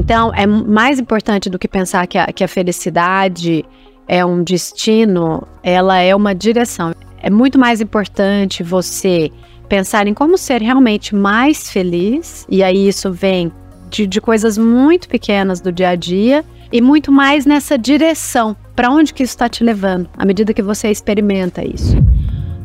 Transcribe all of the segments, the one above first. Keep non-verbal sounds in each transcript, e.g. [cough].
Então, é mais importante do que pensar que a, que a felicidade é um destino, ela é uma direção. É muito mais importante você pensar em como ser realmente mais feliz, e aí isso vem de, de coisas muito pequenas do dia a dia e muito mais nessa direção. Para onde que isso está te levando, à medida que você experimenta isso?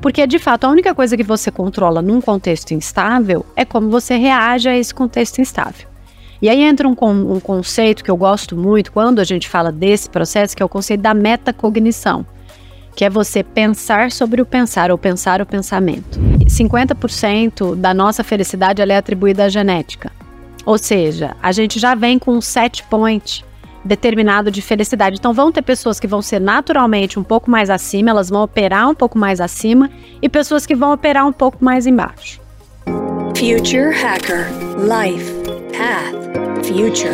Porque, de fato, a única coisa que você controla num contexto instável é como você reage a esse contexto instável. E aí entra um, um conceito que eu gosto muito quando a gente fala desse processo, que é o conceito da metacognição, que é você pensar sobre o pensar, ou pensar o pensamento. 50% da nossa felicidade é atribuída à genética. Ou seja, a gente já vem com um set point determinado de felicidade. Então vão ter pessoas que vão ser naturalmente um pouco mais acima, elas vão operar um pouco mais acima, e pessoas que vão operar um pouco mais embaixo. Future Hacker Life Path Future.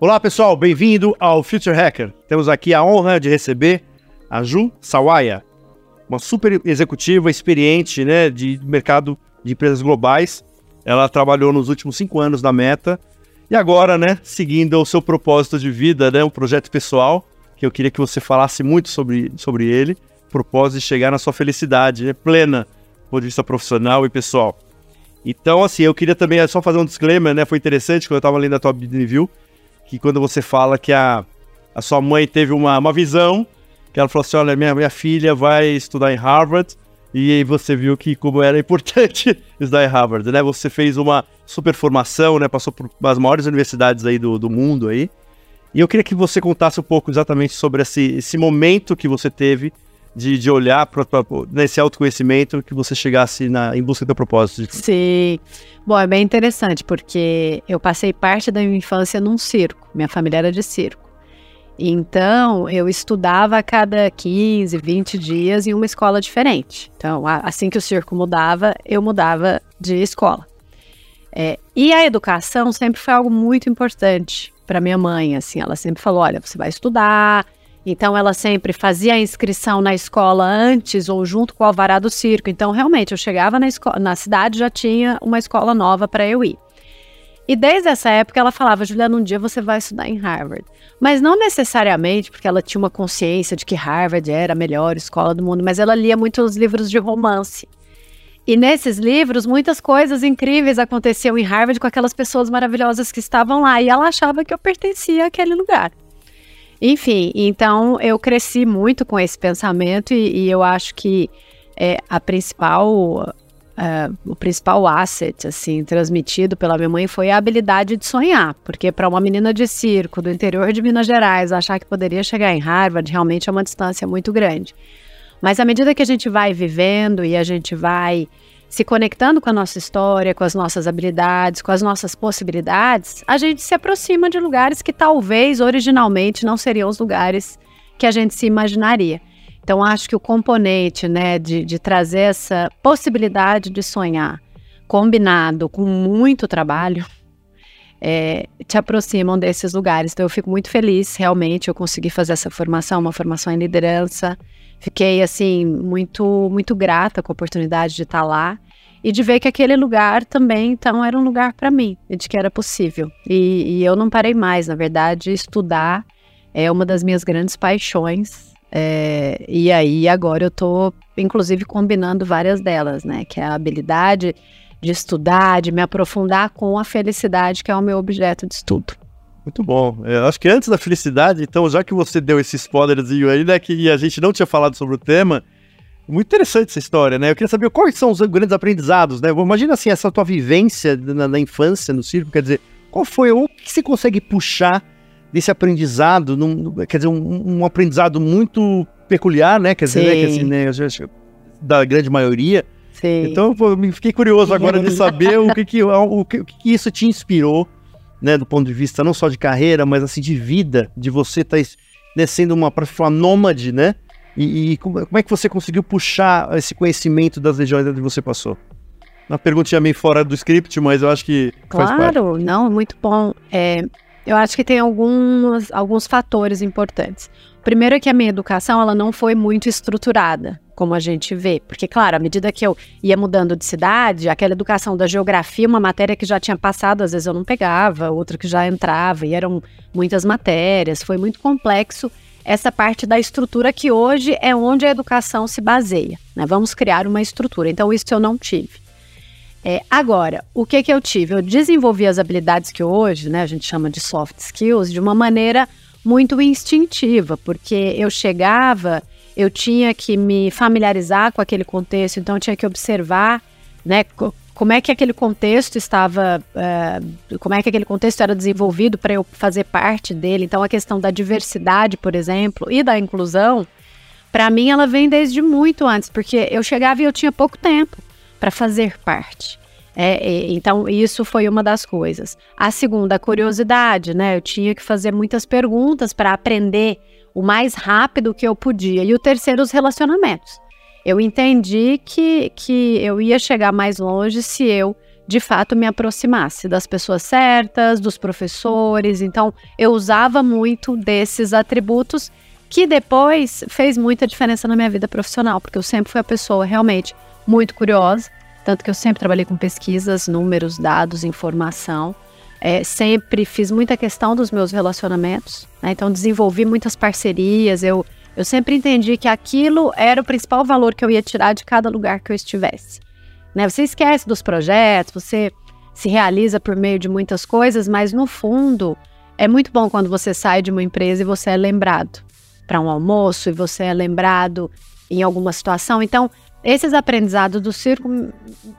Olá pessoal, bem-vindo ao Future Hacker. Temos aqui a honra de receber a Ju Sawaya, uma super executiva experiente né, de mercado de empresas globais. Ela trabalhou nos últimos cinco anos na Meta e agora, né, seguindo o seu propósito de vida, né, um projeto pessoal, que eu queria que você falasse muito sobre, sobre ele, propósito de chegar na sua felicidade né, plena, do ponto de vista profissional e pessoal. Então, assim, eu queria também só fazer um disclaimer, né, foi interessante quando eu estava lendo a tua review, que quando você fala que a, a sua mãe teve uma, uma visão, que ela falou assim, olha, minha, minha filha vai estudar em Harvard, e aí você viu que como era [laughs] importante estudar em Harvard, né? Você fez uma super formação, né? Passou por as maiores universidades aí do, do mundo aí. E eu queria que você contasse um pouco exatamente sobre esse, esse momento que você teve de, de olhar para nesse autoconhecimento que você chegasse na, em busca do propósito. Sim. Bom, é bem interessante, porque eu passei parte da minha infância num circo. Minha família era de circo. Então, eu estudava a cada 15, 20 dias em uma escola diferente. Então, assim que o circo mudava, eu mudava de escola. É, e a educação sempre foi algo muito importante para minha mãe. Assim, ela sempre falou: olha, você vai estudar. Então, ela sempre fazia a inscrição na escola antes ou junto com o alvará do circo. Então, realmente, eu chegava na, na cidade já tinha uma escola nova para eu ir. E desde essa época ela falava, Juliana, um dia você vai estudar em Harvard. Mas não necessariamente porque ela tinha uma consciência de que Harvard era a melhor escola do mundo, mas ela lia muitos livros de romance. E nesses livros, muitas coisas incríveis aconteciam em Harvard com aquelas pessoas maravilhosas que estavam lá. E ela achava que eu pertencia àquele lugar. Enfim, então eu cresci muito com esse pensamento e, e eu acho que é, a principal Uh, o principal asset, assim, transmitido pela minha mãe foi a habilidade de sonhar, porque para uma menina de circo do interior de Minas Gerais achar que poderia chegar em Harvard realmente é uma distância muito grande. Mas à medida que a gente vai vivendo e a gente vai se conectando com a nossa história, com as nossas habilidades, com as nossas possibilidades, a gente se aproxima de lugares que talvez originalmente não seriam os lugares que a gente se imaginaria. Então, acho que o componente né, de, de trazer essa possibilidade de sonhar, combinado com muito trabalho, é, te aproximam desses lugares. Então, eu fico muito feliz, realmente, eu consegui fazer essa formação, uma formação em liderança. Fiquei, assim, muito, muito grata com a oportunidade de estar lá e de ver que aquele lugar também, então, era um lugar para mim, e de que era possível. E, e eu não parei mais, na verdade, estudar é uma das minhas grandes paixões é, e aí agora eu estou, inclusive, combinando várias delas, né? Que é a habilidade de estudar, de me aprofundar com a felicidade, que é o meu objeto de estudo. Muito bom. Eu acho que antes da felicidade, então, já que você deu esse spoilerzinho aí, né, que a gente não tinha falado sobre o tema, muito interessante essa história, né? Eu queria saber quais são os grandes aprendizados, né? Imagina assim, essa tua vivência na, na infância, no circo, quer dizer, qual foi, o que você consegue puxar desse aprendizado, num, quer dizer, um, um, aprendizado muito peculiar, né? Quer dizer, né, que, assim, né, da grande maioria. Sim. Então, pô, fiquei curioso agora de saber o que que, o, que, o que isso te inspirou, né, do ponto de vista não só de carreira, mas assim de vida, de você estar tá, né, sendo uma, falar, nômade, né? E, e como, é que você conseguiu puxar esse conhecimento das regiões onde você passou? Uma perguntinha meio fora do script, mas eu acho que claro, não, muito bom. É, eu acho que tem alguns, alguns fatores importantes. Primeiro é que a minha educação ela não foi muito estruturada, como a gente vê. Porque, claro, à medida que eu ia mudando de cidade, aquela educação da geografia, uma matéria que já tinha passado, às vezes eu não pegava, outra que já entrava, e eram muitas matérias, foi muito complexo essa parte da estrutura que hoje é onde a educação se baseia. Né? Vamos criar uma estrutura. Então, isso eu não tive. É, agora, o que, que eu tive? Eu desenvolvi as habilidades que hoje né, a gente chama de soft skills de uma maneira muito instintiva, porque eu chegava, eu tinha que me familiarizar com aquele contexto, então eu tinha que observar né, como é que aquele contexto estava, uh, como é que aquele contexto era desenvolvido para eu fazer parte dele. Então, a questão da diversidade, por exemplo, e da inclusão, para mim, ela vem desde muito antes, porque eu chegava e eu tinha pouco tempo para fazer parte. É, então, isso foi uma das coisas. A segunda, a curiosidade, né? Eu tinha que fazer muitas perguntas para aprender o mais rápido que eu podia. E o terceiro, os relacionamentos eu entendi que, que eu ia chegar mais longe se eu, de fato, me aproximasse das pessoas certas, dos professores. Então, eu usava muito desses atributos que depois fez muita diferença na minha vida profissional, porque eu sempre fui a pessoa realmente muito curiosa, tanto que eu sempre trabalhei com pesquisas, números, dados, informação. É, sempre fiz muita questão dos meus relacionamentos, né? então desenvolvi muitas parcerias, eu eu sempre entendi que aquilo era o principal valor que eu ia tirar de cada lugar que eu estivesse. Né? Você esquece dos projetos, você se realiza por meio de muitas coisas, mas no fundo é muito bom quando você sai de uma empresa e você é lembrado para um almoço e você é lembrado em alguma situação. Então, esses aprendizados do circo,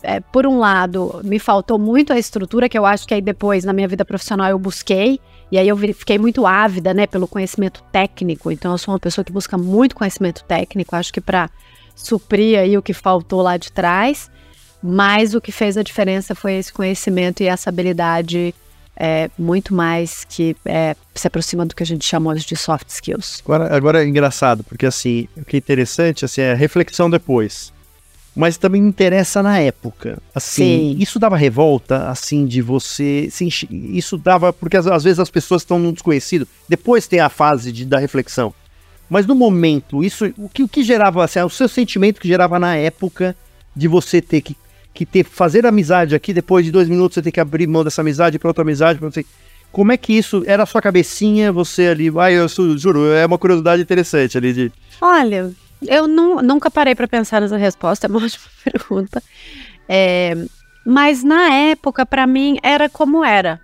é, por um lado, me faltou muito a estrutura, que eu acho que aí depois, na minha vida profissional, eu busquei. E aí eu fiquei muito ávida, né, pelo conhecimento técnico. Então eu sou uma pessoa que busca muito conhecimento técnico, acho que para suprir aí o que faltou lá de trás. Mas o que fez a diferença foi esse conhecimento e essa habilidade é, muito mais que é, se aproxima do que a gente chama hoje de soft skills. Agora, agora é engraçado, porque assim, o que é interessante assim, é a reflexão depois mas também me interessa na época. Assim, Sim. isso dava revolta, assim, de você. Assim, isso dava. Porque às, às, vezes as pessoas estão no desconhecido. Depois tem a fase de, da reflexão. Mas no momento, isso. O que, o que gerava, assim, o seu sentimento que gerava na época de você ter que, que ter, fazer amizade aqui, depois de dois minutos você ter que abrir mão dessa amizade para outra amizade, pra. Como é que isso era a sua cabecinha, você ali. Ai, eu juro, é uma curiosidade interessante ali de. Olha, eu não, nunca parei para pensar nessa resposta, [laughs] é uma ótima pergunta. É, mas na época, para mim, era como era.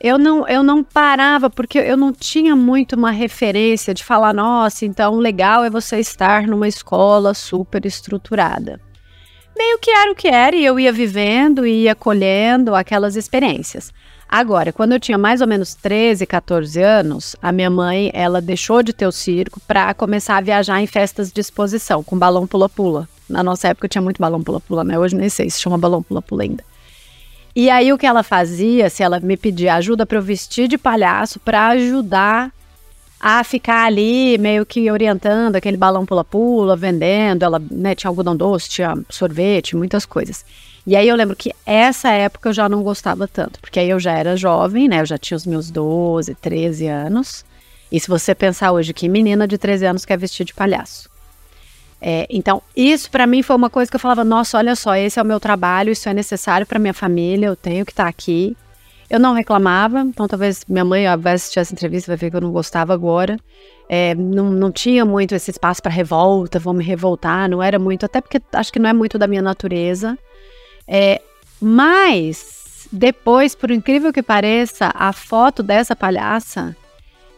Eu não, eu não parava, porque eu não tinha muito uma referência de falar, nossa, então legal é você estar numa escola super estruturada. Meio que era o que era, e eu ia vivendo e ia colhendo aquelas experiências. Agora, quando eu tinha mais ou menos 13, 14 anos, a minha mãe, ela deixou de ter o circo para começar a viajar em festas de exposição com balão pula-pula. Na nossa época tinha muito balão pula-pula, né? Hoje nem sei se chama balão pula-pula ainda. E aí o que ela fazia, se ela me pedia ajuda para eu vestir de palhaço para ajudar a ficar ali meio que orientando aquele balão pula-pula, vendendo, ela né, tinha algodão doce, tinha sorvete, muitas coisas. E aí eu lembro que essa época eu já não gostava tanto, porque aí eu já era jovem, né? Eu já tinha os meus 12, 13 anos. E se você pensar hoje que menina de 13 anos quer vestir de palhaço. É, então, isso para mim foi uma coisa que eu falava: nossa, olha só, esse é o meu trabalho, isso é necessário para minha família, eu tenho que estar tá aqui. Eu não reclamava, então talvez minha mãe vai assistir essa entrevista vai ver que eu não gostava agora. É, não, não tinha muito esse espaço para revolta, vou me revoltar, não era muito, até porque acho que não é muito da minha natureza. É, mas depois, por incrível que pareça, a foto dessa palhaça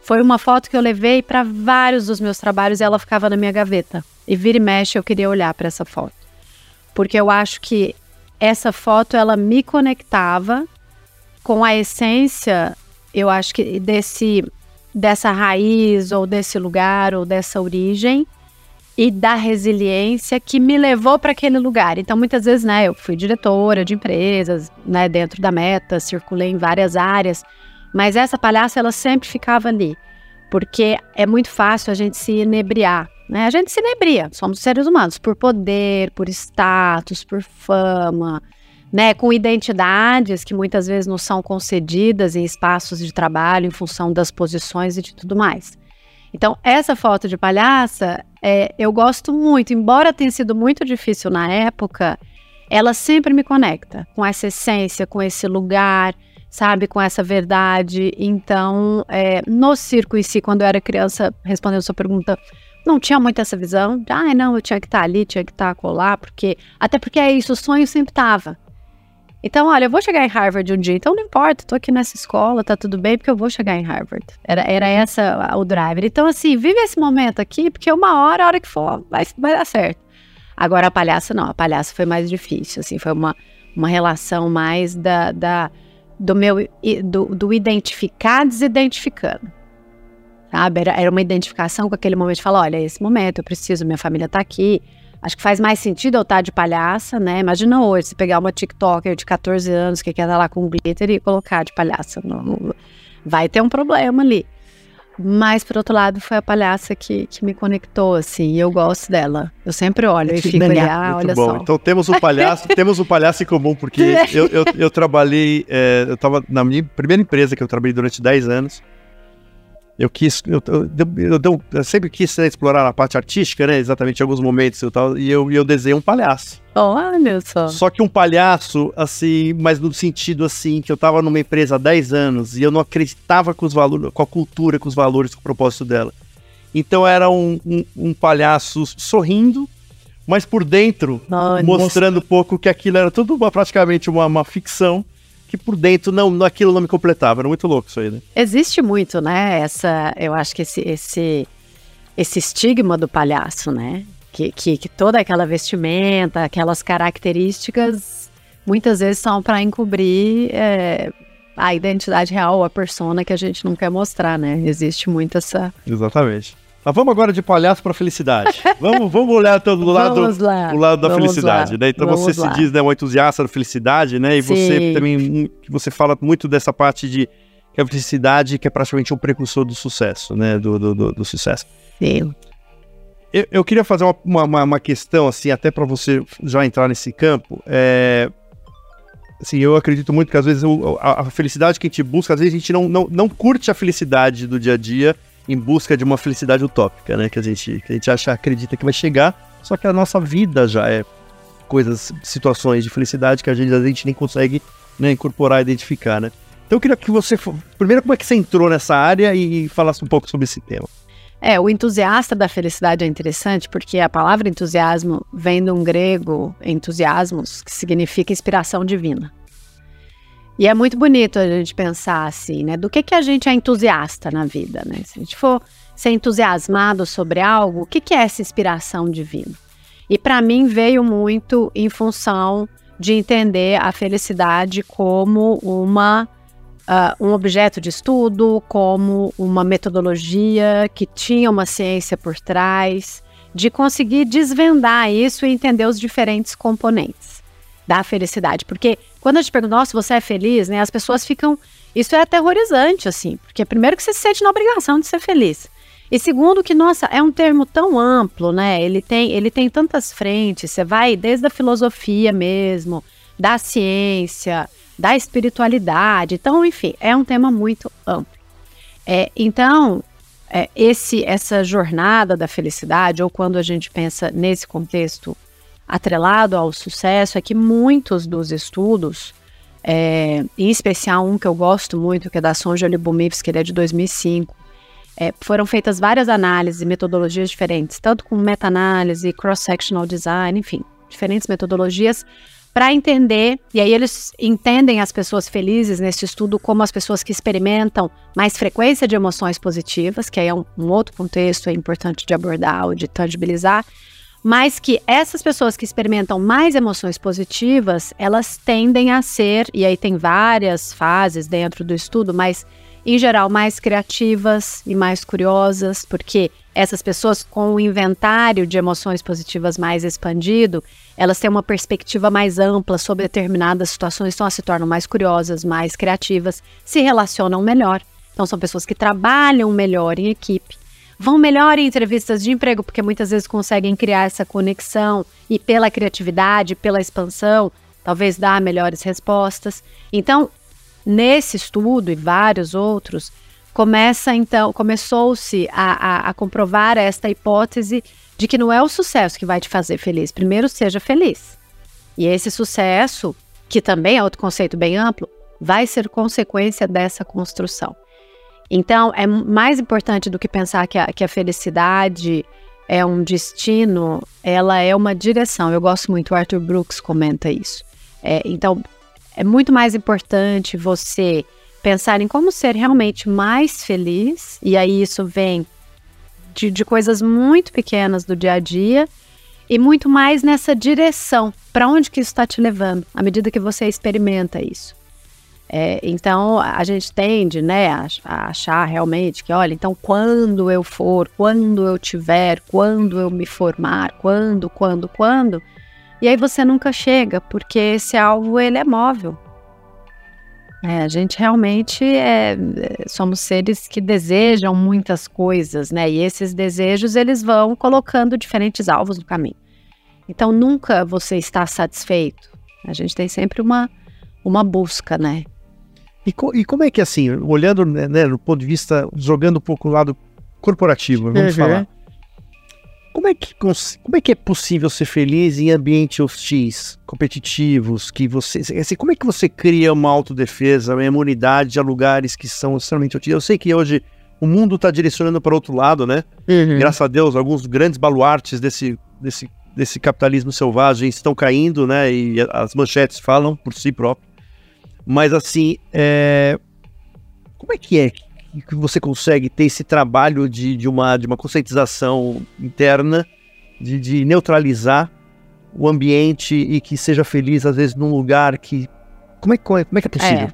foi uma foto que eu levei para vários dos meus trabalhos e ela ficava na minha gaveta. E vira e mexe eu queria olhar para essa foto. Porque eu acho que essa foto ela me conectava com a essência, eu acho que desse dessa raiz ou desse lugar ou dessa origem e da resiliência que me levou para aquele lugar. Então, muitas vezes, né, eu fui diretora de empresas, né, dentro da meta, circulei em várias áreas, mas essa palhaça ela sempre ficava ali, porque é muito fácil a gente se inebriar, né? A gente se inebria, somos seres humanos, por poder, por status, por fama, né, com identidades que muitas vezes não são concedidas em espaços de trabalho em função das posições e de tudo mais. Então, essa foto de palhaça, é, eu gosto muito, embora tenha sido muito difícil na época, ela sempre me conecta com essa essência, com esse lugar, sabe, com essa verdade. Então, é, no circo em si, quando eu era criança, respondendo sua pergunta, não tinha muito essa visão. De, ah, não, eu tinha que estar tá ali, tinha que estar tá colar, porque até porque é isso, o sonho sempre estava. Então, olha, eu vou chegar em Harvard um dia, então não importa, tô aqui nessa escola, tá tudo bem, porque eu vou chegar em Harvard. Era, era essa o driver. Então, assim, vive esse momento aqui, porque uma hora, a hora que for, vai, vai dar certo. Agora, a palhaça não, a palhaça foi mais difícil, assim, foi uma, uma relação mais da, da do meu, do, do identificar desidentificando. Sabe? Era, era uma identificação com aquele momento de falar, olha, esse momento, eu preciso, minha família tá aqui, Acho que faz mais sentido eu estar de palhaça, né? Imagina hoje, se pegar uma TikToker de 14 anos que quer estar lá com glitter e colocar de palhaça. Não, vai ter um problema ali. Mas, por outro lado, foi a palhaça que, que me conectou, assim, e eu gosto dela. Eu sempre olho e fico ali, ah, olha bom. só. Então temos um palhaço, [laughs] temos um palhaço em comum, porque eu, eu, eu trabalhei, é, eu estava na minha primeira empresa que eu trabalhei durante 10 anos, eu quis, eu, eu, eu, eu sempre quis né, explorar a parte artística, né? Exatamente em alguns momentos e tal, e eu, eu desenhei um palhaço. Olha só. Só que um palhaço, assim, mas no sentido assim, que eu tava numa empresa há 10 anos e eu não acreditava com os valores, com a cultura, com os valores, com o propósito dela. Então era um, um, um palhaço sorrindo, mas por dentro, mostrando um pouco que aquilo era tudo uma, praticamente uma, uma ficção que por dentro não, aquilo não me completava. Era muito louco isso aí, né? Existe muito, né? Essa, eu acho que esse, esse, esse estigma do palhaço, né? Que, que, que toda aquela vestimenta, aquelas características, muitas vezes são para encobrir é, a identidade real, a persona que a gente não quer mostrar, né? Existe muito essa. Exatamente. Mas vamos agora de palhaço para felicidade. [laughs] vamos, vamos olhar todo do lado, o lado da felicidade, lá. né? Então você lá. se diz né, um entusiasta da felicidade, né? E Sim. você também você fala muito dessa parte de que a felicidade que é praticamente um precursor do sucesso, né? Do, do, do, do sucesso. Sim. Eu, eu queria fazer uma, uma, uma questão, assim, até para você já entrar nesse campo. É, assim, eu acredito muito que às vezes a, a, felicidade que a gente busca, às vezes a gente não, não, não curte a felicidade do dia a dia em busca de uma felicidade utópica, né? Que a gente, que a gente acha, acredita que vai chegar, só que a nossa vida já é coisas, situações de felicidade que a gente, a gente nem consegue né, incorporar, identificar, né? Então eu queria que você, primeiro, como é que você entrou nessa área e falasse um pouco sobre esse tema. É, o entusiasta da felicidade é interessante porque a palavra entusiasmo vem de um grego entusiasmos, que significa inspiração divina. E é muito bonito a gente pensar assim, né? Do que, que a gente é entusiasta na vida, né? Se a gente for ser entusiasmado sobre algo, o que, que é essa inspiração divina? E para mim veio muito em função de entender a felicidade como uma uh, um objeto de estudo, como uma metodologia que tinha uma ciência por trás, de conseguir desvendar isso e entender os diferentes componentes da felicidade. Porque quando a gente pergunta, nossa, você é feliz, né? As pessoas ficam. Isso é aterrorizante, assim. Porque primeiro que você se sente na obrigação de ser feliz. E segundo que, nossa, é um termo tão amplo, né? Ele tem, ele tem tantas frentes. Você vai desde a filosofia mesmo, da ciência, da espiritualidade. Então, enfim, é um tema muito amplo. É, então, é, esse, essa jornada da felicidade, ou quando a gente pensa nesse contexto atrelado ao sucesso é que muitos dos estudos, é, em especial um que eu gosto muito, que é da Sonja Libumivs, que ele é de 2005, é, foram feitas várias análises e metodologias diferentes, tanto com meta-análise, cross-sectional design, enfim, diferentes metodologias para entender, e aí eles entendem as pessoas felizes nesse estudo como as pessoas que experimentam mais frequência de emoções positivas, que aí é um, um outro contexto é importante de abordar ou de tangibilizar, mas que essas pessoas que experimentam mais emoções positivas, elas tendem a ser, e aí tem várias fases dentro do estudo, mas em geral mais criativas e mais curiosas, porque essas pessoas com o inventário de emoções positivas mais expandido, elas têm uma perspectiva mais ampla sobre determinadas situações, então elas se tornam mais curiosas, mais criativas, se relacionam melhor. Então são pessoas que trabalham melhor em equipe vão melhor em entrevistas de emprego, porque muitas vezes conseguem criar essa conexão e pela criatividade, pela expansão, talvez dar melhores respostas. Então, nesse estudo e vários outros, começa então, começou-se a, a, a comprovar esta hipótese de que não é o sucesso que vai te fazer feliz. Primeiro, seja feliz. E esse sucesso, que também é outro conceito bem amplo, vai ser consequência dessa construção. Então, é mais importante do que pensar que a, que a felicidade é um destino, ela é uma direção. Eu gosto muito, o Arthur Brooks comenta isso. É, então, é muito mais importante você pensar em como ser realmente mais feliz, e aí isso vem de, de coisas muito pequenas do dia a dia e muito mais nessa direção, para onde que isso está te levando, à medida que você experimenta isso. É, então a gente tende, né, a, a, achar realmente que, olha, então quando eu for, quando eu tiver, quando eu me formar, quando, quando, quando, e aí você nunca chega, porque esse alvo ele é móvel. É, a gente realmente é, somos seres que desejam muitas coisas, né? E esses desejos eles vão colocando diferentes alvos no caminho. Então nunca você está satisfeito. A gente tem sempre uma, uma busca, né? E, co e como é que assim, olhando né, né, do ponto de vista, jogando um pouco o lado corporativo, vamos uhum. falar. Como é, que, como é que é possível ser feliz em ambientes hostis, competitivos, que você, assim, como é que você cria uma autodefesa, uma imunidade a lugares que são extremamente hostis? Eu sei que hoje o mundo está direcionando para outro lado, né? Uhum. Graças a Deus, alguns grandes baluartes desse, desse, desse capitalismo selvagem estão caindo, né? E as manchetes falam por si próprio. Mas assim, é... como é que é que você consegue ter esse trabalho de, de, uma, de uma conscientização interna, de, de neutralizar o ambiente e que seja feliz, às vezes, num lugar que. Como é, como é, é que é possível? É.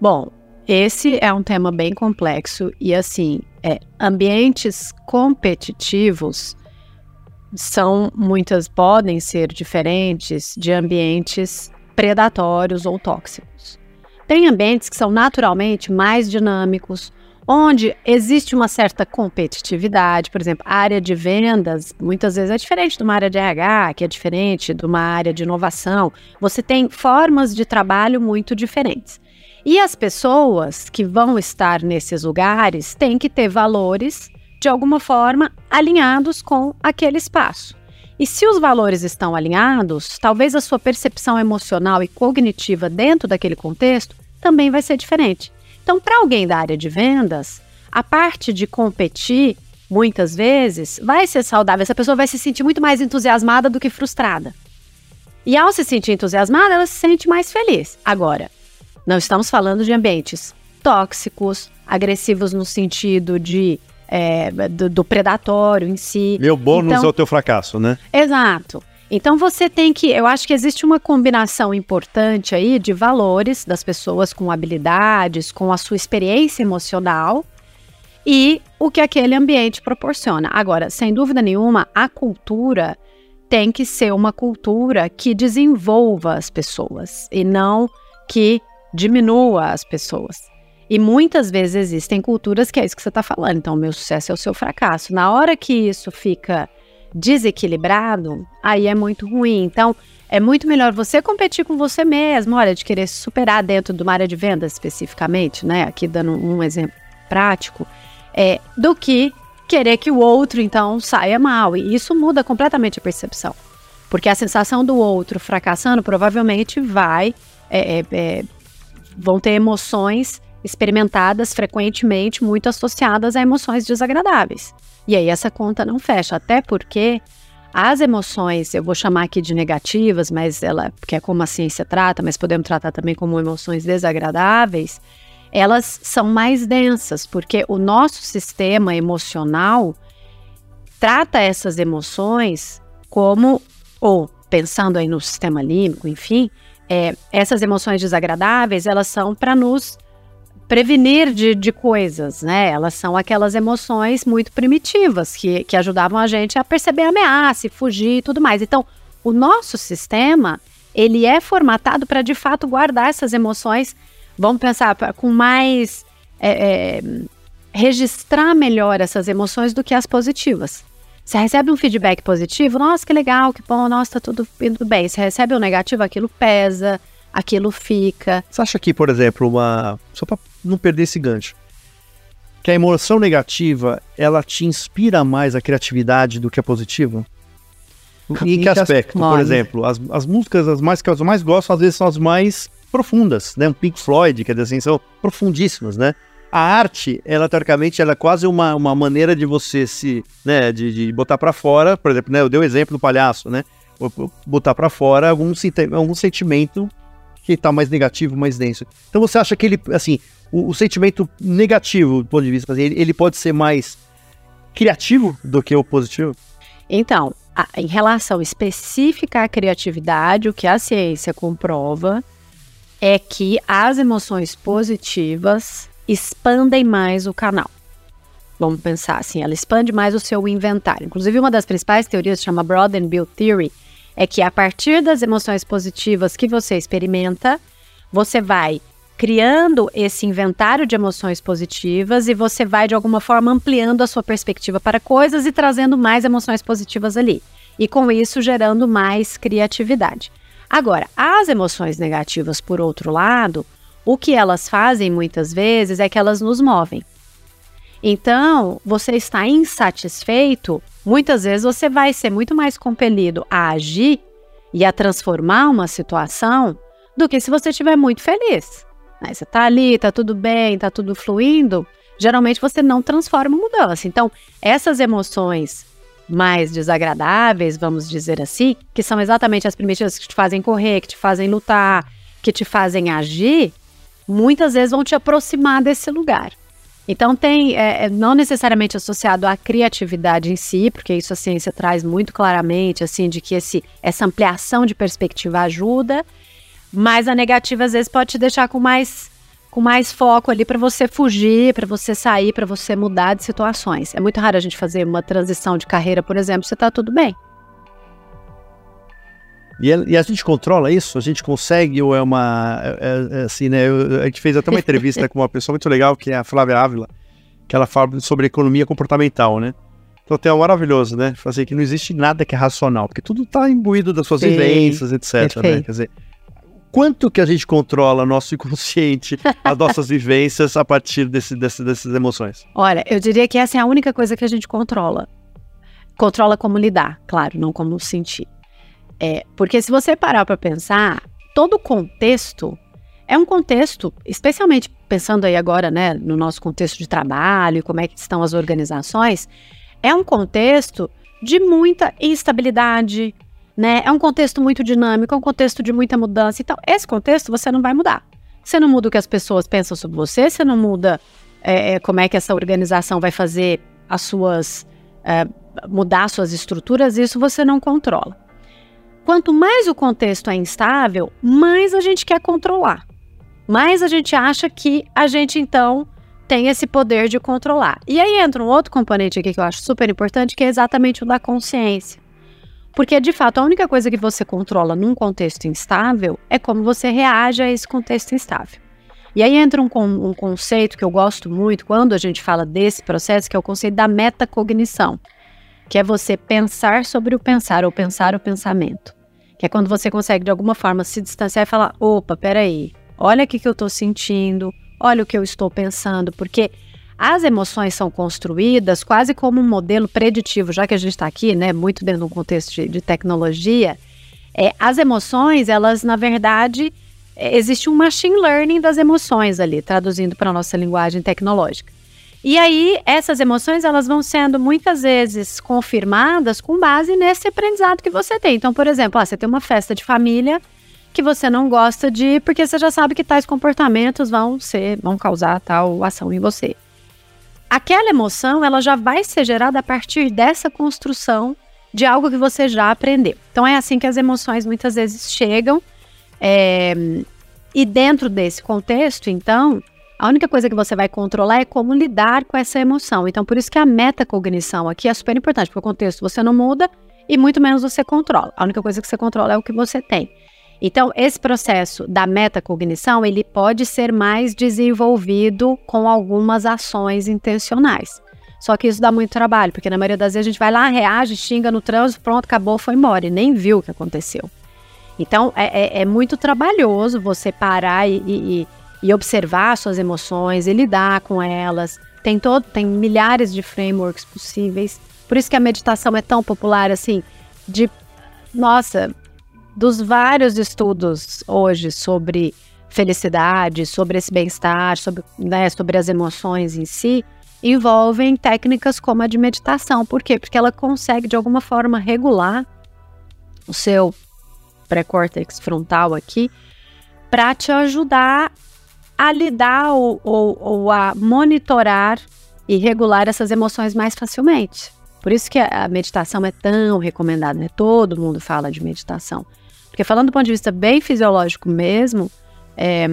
Bom, esse é um tema bem complexo e, assim, é, ambientes competitivos são muitas podem ser diferentes de ambientes predatórios ou tóxicos. Tem ambientes que são naturalmente mais dinâmicos, onde existe uma certa competitividade, por exemplo, a área de vendas muitas vezes é diferente de uma área de RH, que é diferente de uma área de inovação. Você tem formas de trabalho muito diferentes. E as pessoas que vão estar nesses lugares têm que ter valores, de alguma forma, alinhados com aquele espaço. E se os valores estão alinhados, talvez a sua percepção emocional e cognitiva dentro daquele contexto também vai ser diferente. Então, para alguém da área de vendas, a parte de competir, muitas vezes, vai ser saudável. Essa pessoa vai se sentir muito mais entusiasmada do que frustrada. E ao se sentir entusiasmada, ela se sente mais feliz. Agora, não estamos falando de ambientes tóxicos, agressivos no sentido de é, do, do, predatório em si. Meu bônus então, é o teu fracasso, né? Exato. Então você tem que, eu acho que existe uma combinação importante aí de valores das pessoas com habilidades, com a sua experiência emocional e o que aquele ambiente proporciona. Agora, sem dúvida nenhuma, a cultura tem que ser uma cultura que desenvolva as pessoas e não que diminua as pessoas. E muitas vezes existem culturas que é isso que você está falando. Então, o meu sucesso é o seu fracasso. Na hora que isso fica desequilibrado, aí é muito ruim. Então, é muito melhor você competir com você mesmo, olha, de querer se superar dentro de uma área de vendas especificamente, né? Aqui dando um exemplo prático, é, do que querer que o outro então saia mal. E isso muda completamente a percepção. Porque a sensação do outro fracassando provavelmente vai. É, é, é vão ter emoções experimentadas frequentemente muito associadas a emoções desagradáveis. E aí essa conta não fecha, até porque as emoções, eu vou chamar aqui de negativas, mas ela, que é como a ciência trata, mas podemos tratar também como emoções desagradáveis, elas são mais densas, porque o nosso sistema emocional trata essas emoções como, ou pensando aí no sistema límbico, enfim, é, essas emoções desagradáveis, elas são para nos prevenir de, de coisas, né? Elas são aquelas emoções muito primitivas que, que ajudavam a gente a perceber a ameaça, fugir e tudo mais. Então, o nosso sistema, ele é formatado para de fato guardar essas emoções, vamos pensar, com mais. É, é, registrar melhor essas emoções do que as positivas. Você recebe um feedback positivo, nossa, que legal, que bom, nossa, tá tudo indo bem. Você recebe um negativo, aquilo pesa, aquilo fica. Você acha que, por exemplo, uma. Só para não perder esse gancho. que a emoção negativa, ela te inspira mais a criatividade do que a positiva? Em que aspecto? Por exemplo, as, as músicas as mais que eu mais gosto, às vezes, são as mais profundas, né? Um Pink Floyd, quer dizer assim, são profundíssimas, né? A arte, ela teoricamente, ela é quase uma, uma maneira de você se, né, de, de botar para fora, por exemplo, né, eu dei o exemplo do palhaço, né? Botar para fora algum, algum sentimento que tá mais negativo, mais denso. Então você acha que ele, assim, o, o sentimento negativo, do ponto de vista, assim, ele, ele pode ser mais criativo do que o positivo? Então, a, em relação específica à criatividade, o que a ciência comprova é que as emoções positivas expandem mais o canal. Vamos pensar assim, ela expande mais o seu inventário. Inclusive, uma das principais teorias chama Broad and Build Theory, é que a partir das emoções positivas que você experimenta, você vai criando esse inventário de emoções positivas e você vai de alguma forma ampliando a sua perspectiva para coisas e trazendo mais emoções positivas ali. E com isso gerando mais criatividade. Agora, as emoções negativas, por outro lado, o que elas fazem muitas vezes é que elas nos movem. Então, você está insatisfeito, muitas vezes você vai ser muito mais compelido a agir e a transformar uma situação do que se você estiver muito feliz. Né? Você está ali, está tudo bem, está tudo fluindo. Geralmente você não transforma mudança. Então, essas emoções mais desagradáveis, vamos dizer assim, que são exatamente as primeiras que te fazem correr, que te fazem lutar, que te fazem agir, muitas vezes vão te aproximar desse lugar. Então tem, é, é não necessariamente associado à criatividade em si, porque isso a ciência traz muito claramente, assim, de que esse, essa ampliação de perspectiva ajuda, mas a negativa às vezes pode te deixar com mais com mais foco ali para você fugir, para você sair, para você mudar de situações. É muito raro a gente fazer uma transição de carreira, por exemplo, você está tudo bem. E, e, a gente controla isso? A gente consegue ou é uma. É, é, é assim, né? Eu, a gente fez até uma entrevista com uma pessoa muito legal, que é a Flávia Ávila, que ela fala sobre economia comportamental, né? Então tem um maravilhoso, né? Fazer que não existe nada que é racional, porque tudo está imbuído das suas Sim, vivências, etc. Né? Quer dizer, quanto que a gente controla nosso inconsciente, as nossas vivências a partir desse, desse, dessas emoções? Olha, eu diria que essa é a única coisa que a gente controla. Controla como lidar, claro, não como sentir. É, porque se você parar para pensar, todo o contexto é um contexto, especialmente pensando aí agora, né, no nosso contexto de trabalho, como é que estão as organizações, é um contexto de muita instabilidade, né? É um contexto muito dinâmico, é um contexto de muita mudança. Então, esse contexto você não vai mudar. Você não muda o que as pessoas pensam sobre você, você não muda é, é como é que essa organização vai fazer as suas. É, mudar suas estruturas, isso você não controla. Quanto mais o contexto é instável, mais a gente quer controlar. Mais a gente acha que a gente então tem esse poder de controlar. E aí entra um outro componente aqui que eu acho super importante, que é exatamente o da consciência. Porque, de fato, a única coisa que você controla num contexto instável é como você reage a esse contexto instável. E aí entra um, um conceito que eu gosto muito quando a gente fala desse processo, que é o conceito da metacognição, que é você pensar sobre o pensar ou pensar o pensamento. Que é quando você consegue, de alguma forma, se distanciar e falar: opa, peraí, olha o que, que eu estou sentindo, olha o que eu estou pensando, porque as emoções são construídas quase como um modelo preditivo, já que a gente está aqui, né, muito dentro de um contexto de, de tecnologia. É, as emoções, elas, na verdade, é, existe um machine learning das emoções ali, traduzindo para a nossa linguagem tecnológica. E aí, essas emoções, elas vão sendo muitas vezes confirmadas com base nesse aprendizado que você tem. Então, por exemplo, ah, você tem uma festa de família que você não gosta de porque você já sabe que tais comportamentos vão ser, vão causar tal ação em você aquela emoção ela já vai ser gerada a partir dessa construção de algo que você já aprendeu. Então é assim que as emoções muitas vezes chegam. É, e dentro desse contexto, então, a única coisa que você vai controlar é como lidar com essa emoção. Então, por isso que a metacognição aqui é super importante, porque o contexto você não muda e muito menos você controla. A única coisa que você controla é o que você tem. Então, esse processo da metacognição, ele pode ser mais desenvolvido com algumas ações intencionais. Só que isso dá muito trabalho, porque na maioria das vezes a gente vai lá, reage, xinga no trânsito, pronto, acabou, foi embora, e nem viu o que aconteceu. Então, é, é, é muito trabalhoso você parar e, e, e observar suas emoções e lidar com elas, tem todo, tem milhares de frameworks possíveis. Por isso que a meditação é tão popular assim, de nossa, dos vários estudos hoje sobre felicidade, sobre esse bem-estar, sobre, né, sobre as emoções em si, envolvem técnicas como a de meditação. Por quê? Porque ela consegue, de alguma forma, regular o seu pré-córtex frontal aqui para te ajudar a lidar ou, ou, ou, a monitorar e regular essas emoções mais facilmente. Por isso que a meditação é tão recomendada, né? Todo mundo fala de meditação. Porque falando do ponto de vista bem fisiológico mesmo, é,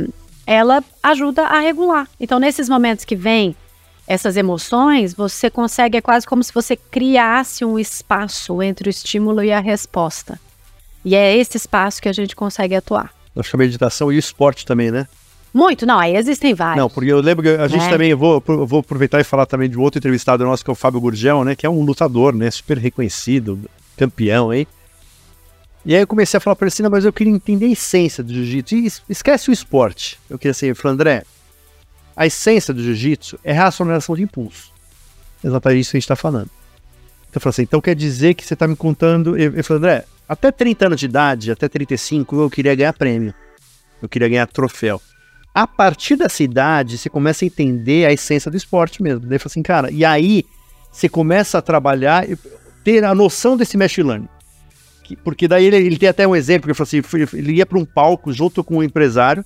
ela ajuda a regular. Então, nesses momentos que vem essas emoções, você consegue, é quase como se você criasse um espaço entre o estímulo e a resposta. E é esse espaço que a gente consegue atuar. Acho que a meditação e o esporte também, né? Muito, não, aí existem vários. Não, porque eu lembro que a gente é. também, eu vou, eu vou aproveitar e falar também de outro entrevistado nosso, que é o Fábio Gurgel, né? Que é um lutador, né? Super reconhecido, campeão, hein? E aí eu comecei a falar para ele assim, mas eu queria entender a essência do jiu-jitsu. E esquece o esporte. Eu queria assim, eu falei, André, a essência do jiu-jitsu é racionalização de impulso. Exatamente isso que a gente está falando. Então eu falei assim, então quer dizer que você está me contando... Eu, eu falei, André, até 30 anos de idade, até 35, eu queria ganhar prêmio. Eu queria ganhar troféu. A partir dessa idade, você começa a entender a essência do esporte mesmo. Daí fala assim, cara, e aí você começa a trabalhar, ter a noção desse mesh learning. Porque daí ele, ele tem até um exemplo, ele assim, ele ia para um palco junto com um empresário,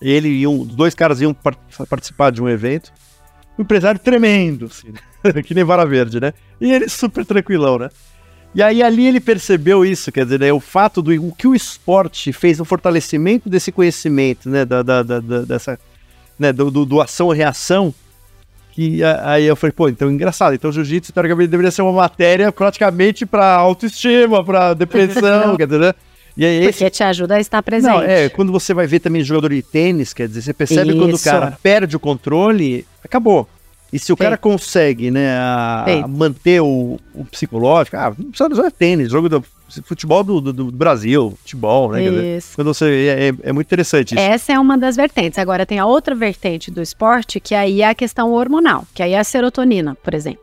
ele e um, os dois caras iam par participar de um evento, um empresário tremendo, assim, [laughs] que nem vara verde, né? E ele super tranquilão, né? E aí ali ele percebeu isso, quer dizer, né, o fato do o que o esporte fez no fortalecimento desse conhecimento, né, da, da, da dessa, né, do, do, do ação-reação, que aí eu falei, pô, então engraçado, então jiu-jitsu teoricamente deveria ser uma matéria praticamente para autoestima, para depressão, [laughs] quer dizer, né? E aí, Porque te ajuda a estar presente. Não, é, quando você vai ver também jogador de tênis, quer dizer, você percebe Isso. quando o cara perde o controle, acabou. E se o Sim. cara consegue, né, a, a manter o, o, psicológico, ah, não precisa jogar tênis, jogo do futebol do, do, do Brasil, futebol, né? Isso. Quando você, é, é, é, muito interessante isso. Essa é uma das vertentes. Agora tem a outra vertente do esporte, que aí é a questão hormonal, que aí é a serotonina, por exemplo,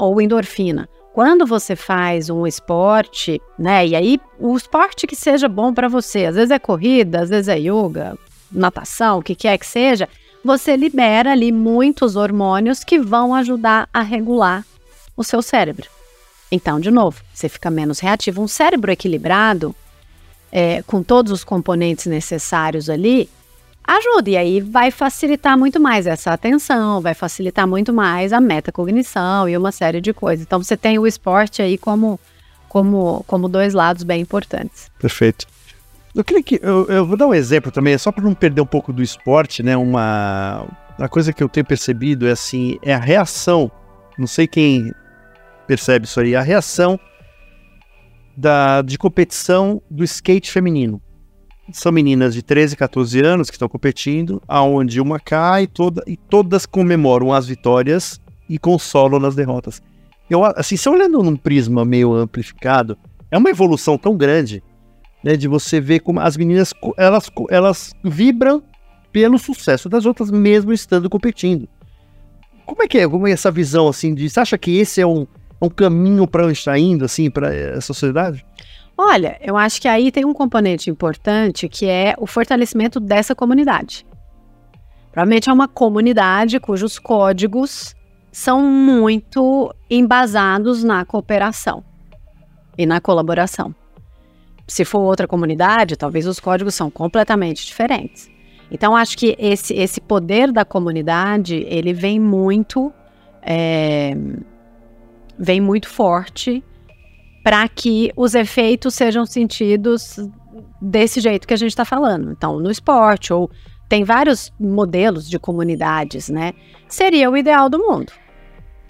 ou endorfina. Quando você faz um esporte, né? E aí o esporte que seja bom para você, às vezes é corrida, às vezes é yoga, natação, o que quer que seja, você libera ali muitos hormônios que vão ajudar a regular o seu cérebro. Então, de novo, você fica menos reativo. Um cérebro equilibrado, é, com todos os componentes necessários ali, ajuda. E aí vai facilitar muito mais essa atenção, vai facilitar muito mais a metacognição e uma série de coisas. Então, você tem o esporte aí como, como, como dois lados bem importantes. Perfeito. Eu queria que. Eu, eu vou dar um exemplo também, só para não perder um pouco do esporte, né? Uma, uma coisa que eu tenho percebido é assim: é a reação. Não sei quem percebe isso aí, a reação da, de competição do skate feminino. São meninas de 13, 14 anos que estão competindo, aonde uma cai toda, e todas comemoram as vitórias e consolam nas derrotas. Eu, assim, se olhando num prisma meio amplificado, é uma evolução tão grande né, de você ver como as meninas elas, elas vibram pelo sucesso das outras, mesmo estando competindo. Como é que é? Como é essa visão assim de? Você acha que esse é um, um caminho para onde está indo assim para a sociedade? Olha, eu acho que aí tem um componente importante que é o fortalecimento dessa comunidade. Provavelmente é uma comunidade cujos códigos são muito embasados na cooperação e na colaboração. Se for outra comunidade, talvez os códigos são completamente diferentes. Então, acho que esse, esse poder da comunidade, ele vem muito, é, vem muito forte para que os efeitos sejam sentidos desse jeito que a gente está falando. Então, no esporte, ou tem vários modelos de comunidades, né? Seria o ideal do mundo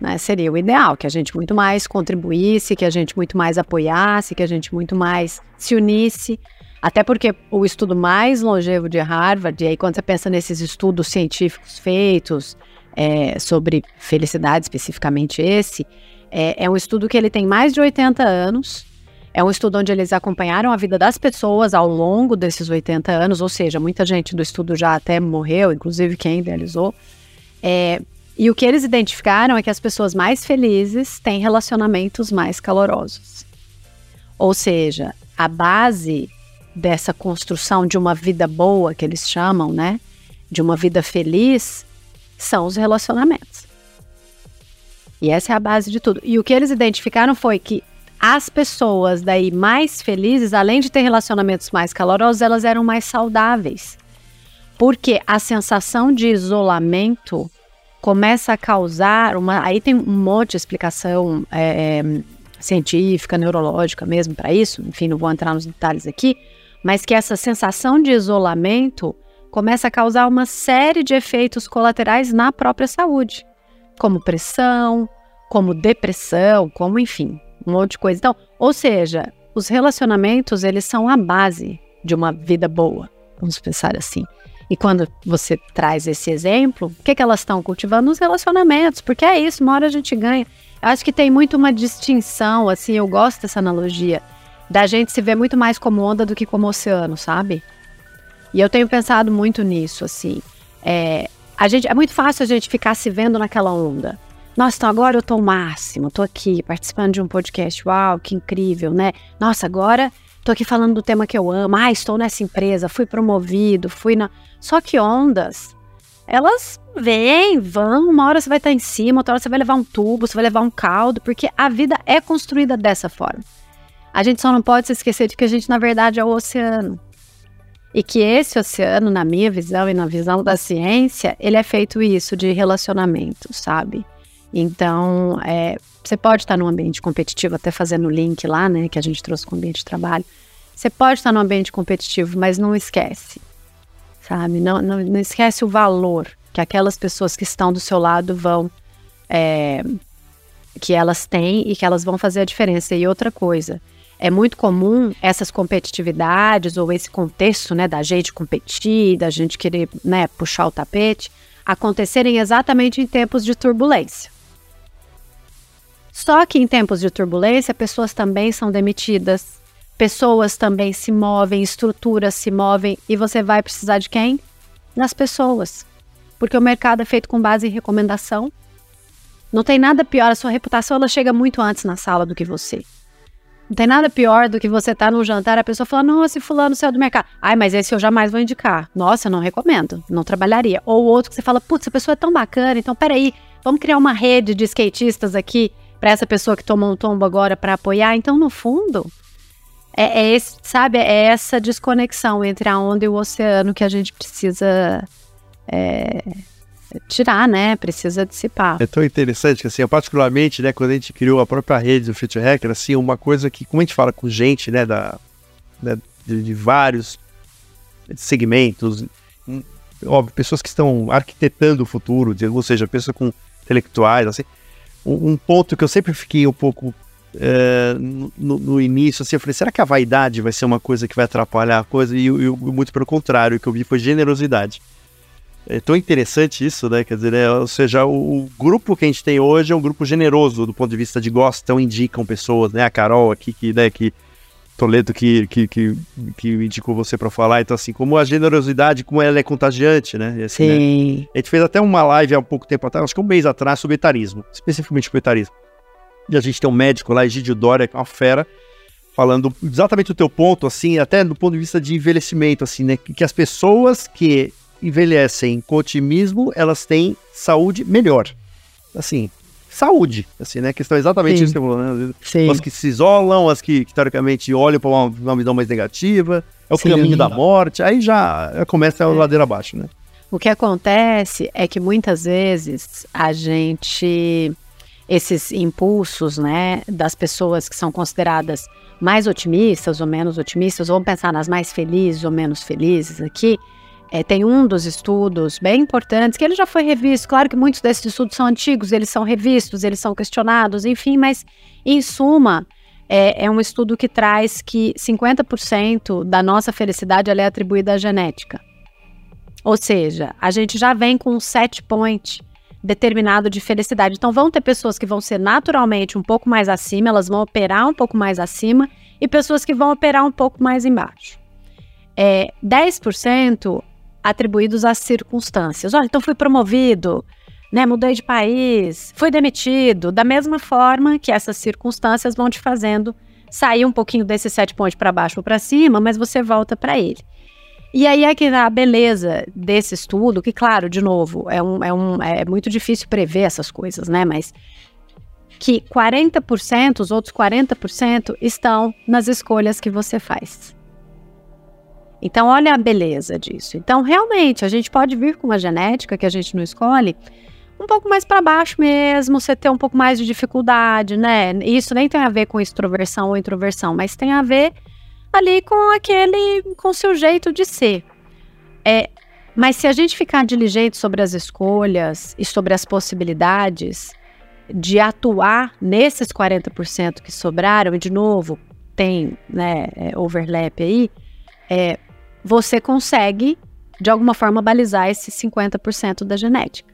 né? Seria o ideal, que a gente muito mais contribuísse, que a gente muito mais apoiasse, que a gente muito mais se unisse. Até porque o estudo mais longevo de Harvard, e aí quando você pensa nesses estudos científicos feitos é, sobre felicidade, especificamente esse, é, é um estudo que ele tem mais de 80 anos. É um estudo onde eles acompanharam a vida das pessoas ao longo desses 80 anos, ou seja, muita gente do estudo já até morreu, inclusive quem idealizou. É, e o que eles identificaram é que as pessoas mais felizes têm relacionamentos mais calorosos. Ou seja, a base dessa construção de uma vida boa, que eles chamam, né? De uma vida feliz, são os relacionamentos. E essa é a base de tudo. E o que eles identificaram foi que as pessoas daí mais felizes, além de ter relacionamentos mais calorosos, elas eram mais saudáveis. Porque a sensação de isolamento começa a causar uma. Aí tem um monte de explicação é, é científica, neurológica mesmo para isso, enfim, não vou entrar nos detalhes aqui, mas que essa sensação de isolamento começa a causar uma série de efeitos colaterais na própria saúde, como pressão, como depressão, como enfim, um monte de coisa. Então, ou seja, os relacionamentos, eles são a base de uma vida boa, vamos pensar assim. E quando você traz esse exemplo, o que, que elas estão cultivando? Os relacionamentos, porque é isso, uma hora a gente ganha. Eu acho que tem muito uma distinção, assim, eu gosto dessa analogia, da gente se ver muito mais como onda do que como oceano, sabe? E eu tenho pensado muito nisso, assim. É, a gente, é muito fácil a gente ficar se vendo naquela onda. Nossa, então agora eu tô o máximo, tô aqui participando de um podcast, uau, que incrível, né? Nossa, agora tô aqui falando do tema que eu amo, ah, estou nessa empresa, fui promovido, fui na. Só que ondas, elas vêm, vão, uma hora você vai estar em cima, outra hora você vai levar um tubo, você vai levar um caldo, porque a vida é construída dessa forma. A gente só não pode se esquecer de que a gente, na verdade, é o oceano. E que esse oceano, na minha visão e na visão da ciência, ele é feito isso de relacionamento, sabe? Então, é, você pode estar num ambiente competitivo, até fazendo o link lá, né, que a gente trouxe com o ambiente de trabalho. Você pode estar num ambiente competitivo, mas não esquece, sabe? Não, não, não esquece o valor que aquelas pessoas que estão do seu lado vão, é, que elas têm e que elas vão fazer a diferença. E outra coisa, é muito comum essas competitividades ou esse contexto, né, da gente competir, da gente querer, né, puxar o tapete, acontecerem exatamente em tempos de turbulência. Só que em tempos de turbulência, pessoas também são demitidas, pessoas também se movem, estruturas se movem, e você vai precisar de quem? Das pessoas. Porque o mercado é feito com base em recomendação. Não tem nada pior, a sua reputação ela chega muito antes na sala do que você. Não tem nada pior do que você estar tá num jantar a pessoa falar, nossa, fulano saiu do mercado. Ai, mas esse eu jamais vou indicar. Nossa, eu não recomendo, não trabalharia. Ou outro que você fala, putz, essa pessoa é tão bacana, então peraí, vamos criar uma rede de skatistas aqui para essa pessoa que tomou um tombo agora para apoiar. Então, no fundo, é, é, esse, sabe, é essa desconexão entre a onda e o oceano que a gente precisa é, tirar, né? Precisa dissipar. É tão interessante que, assim, particularmente, né, quando a gente criou a própria rede do Future Hacker, assim, uma coisa que, como a gente fala com gente, né, da, né, de, de vários segmentos, hum, óbvio, pessoas que estão arquitetando o futuro, ou seja, pessoas com intelectuais, assim, um, um ponto que eu sempre fiquei um pouco é, no, no, início, assim, eu falei, será que a vaidade vai ser uma coisa que vai atrapalhar a coisa? E, e muito pelo contrário, o que eu vi foi generosidade. É tão interessante isso, né? Quer dizer, é, ou seja, o, o, grupo que a gente tem hoje é um grupo generoso do ponto de vista de gostam, indicam pessoas, né? A Carol aqui, que, né, que Toledo que, que, que, que indicou você para falar. Então, assim, como a generosidade, como ela é contagiante, né? Assim, Sim. Né? A gente fez até uma live há um pouco tempo atrás, acho que um mês atrás, sobre etarismo, especificamente sobre etarismo. E a gente tem um médico lá, Egidio Dória, que é uma fera, falando exatamente o teu ponto, assim, até do ponto de vista de envelhecimento, assim, né? Que as pessoas que envelhecem com otimismo, elas têm saúde melhor. Assim, saúde, assim, né? A questão é exatamente Sim. isso que você falou, né? Sim. As que se isolam, as que, que teoricamente olham para uma, uma visão mais negativa, é o Sim. caminho da morte, aí já começa a é. ladeira abaixo, né? O que acontece é que muitas vezes a gente esses impulsos, né, das pessoas que são consideradas mais otimistas ou menos otimistas, vamos pensar nas mais felizes ou menos felizes aqui, é, tem um dos estudos bem importantes, que ele já foi revisto. Claro que muitos desses estudos são antigos, eles são revistos, eles são questionados, enfim, mas em suma, é, é um estudo que traz que 50% da nossa felicidade é atribuída à genética. Ou seja, a gente já vem com um set point determinado de felicidade. Então, vão ter pessoas que vão ser naturalmente um pouco mais acima, elas vão operar um pouco mais acima, e pessoas que vão operar um pouco mais embaixo. É, 10% atribuídos às circunstâncias. Olha, então fui promovido, né? Mudei de país, fui demitido. Da mesma forma que essas circunstâncias vão te fazendo sair um pouquinho desse sete pontos para baixo ou para cima, mas você volta para ele. E aí é que a beleza desse estudo, que claro, de novo, é, um, é, um, é muito difícil prever essas coisas, né? Mas que 40%, os outros 40% estão nas escolhas que você faz. Então, olha a beleza disso. Então, realmente, a gente pode vir com uma genética que a gente não escolhe um pouco mais para baixo mesmo, você ter um pouco mais de dificuldade, né? Isso nem tem a ver com extroversão ou introversão, mas tem a ver ali com aquele, com seu jeito de ser. É, mas se a gente ficar diligente sobre as escolhas e sobre as possibilidades de atuar nesses 40% que sobraram, e de novo, tem né, é, overlap aí, é, você consegue, de alguma forma, balizar esses 50% da genética.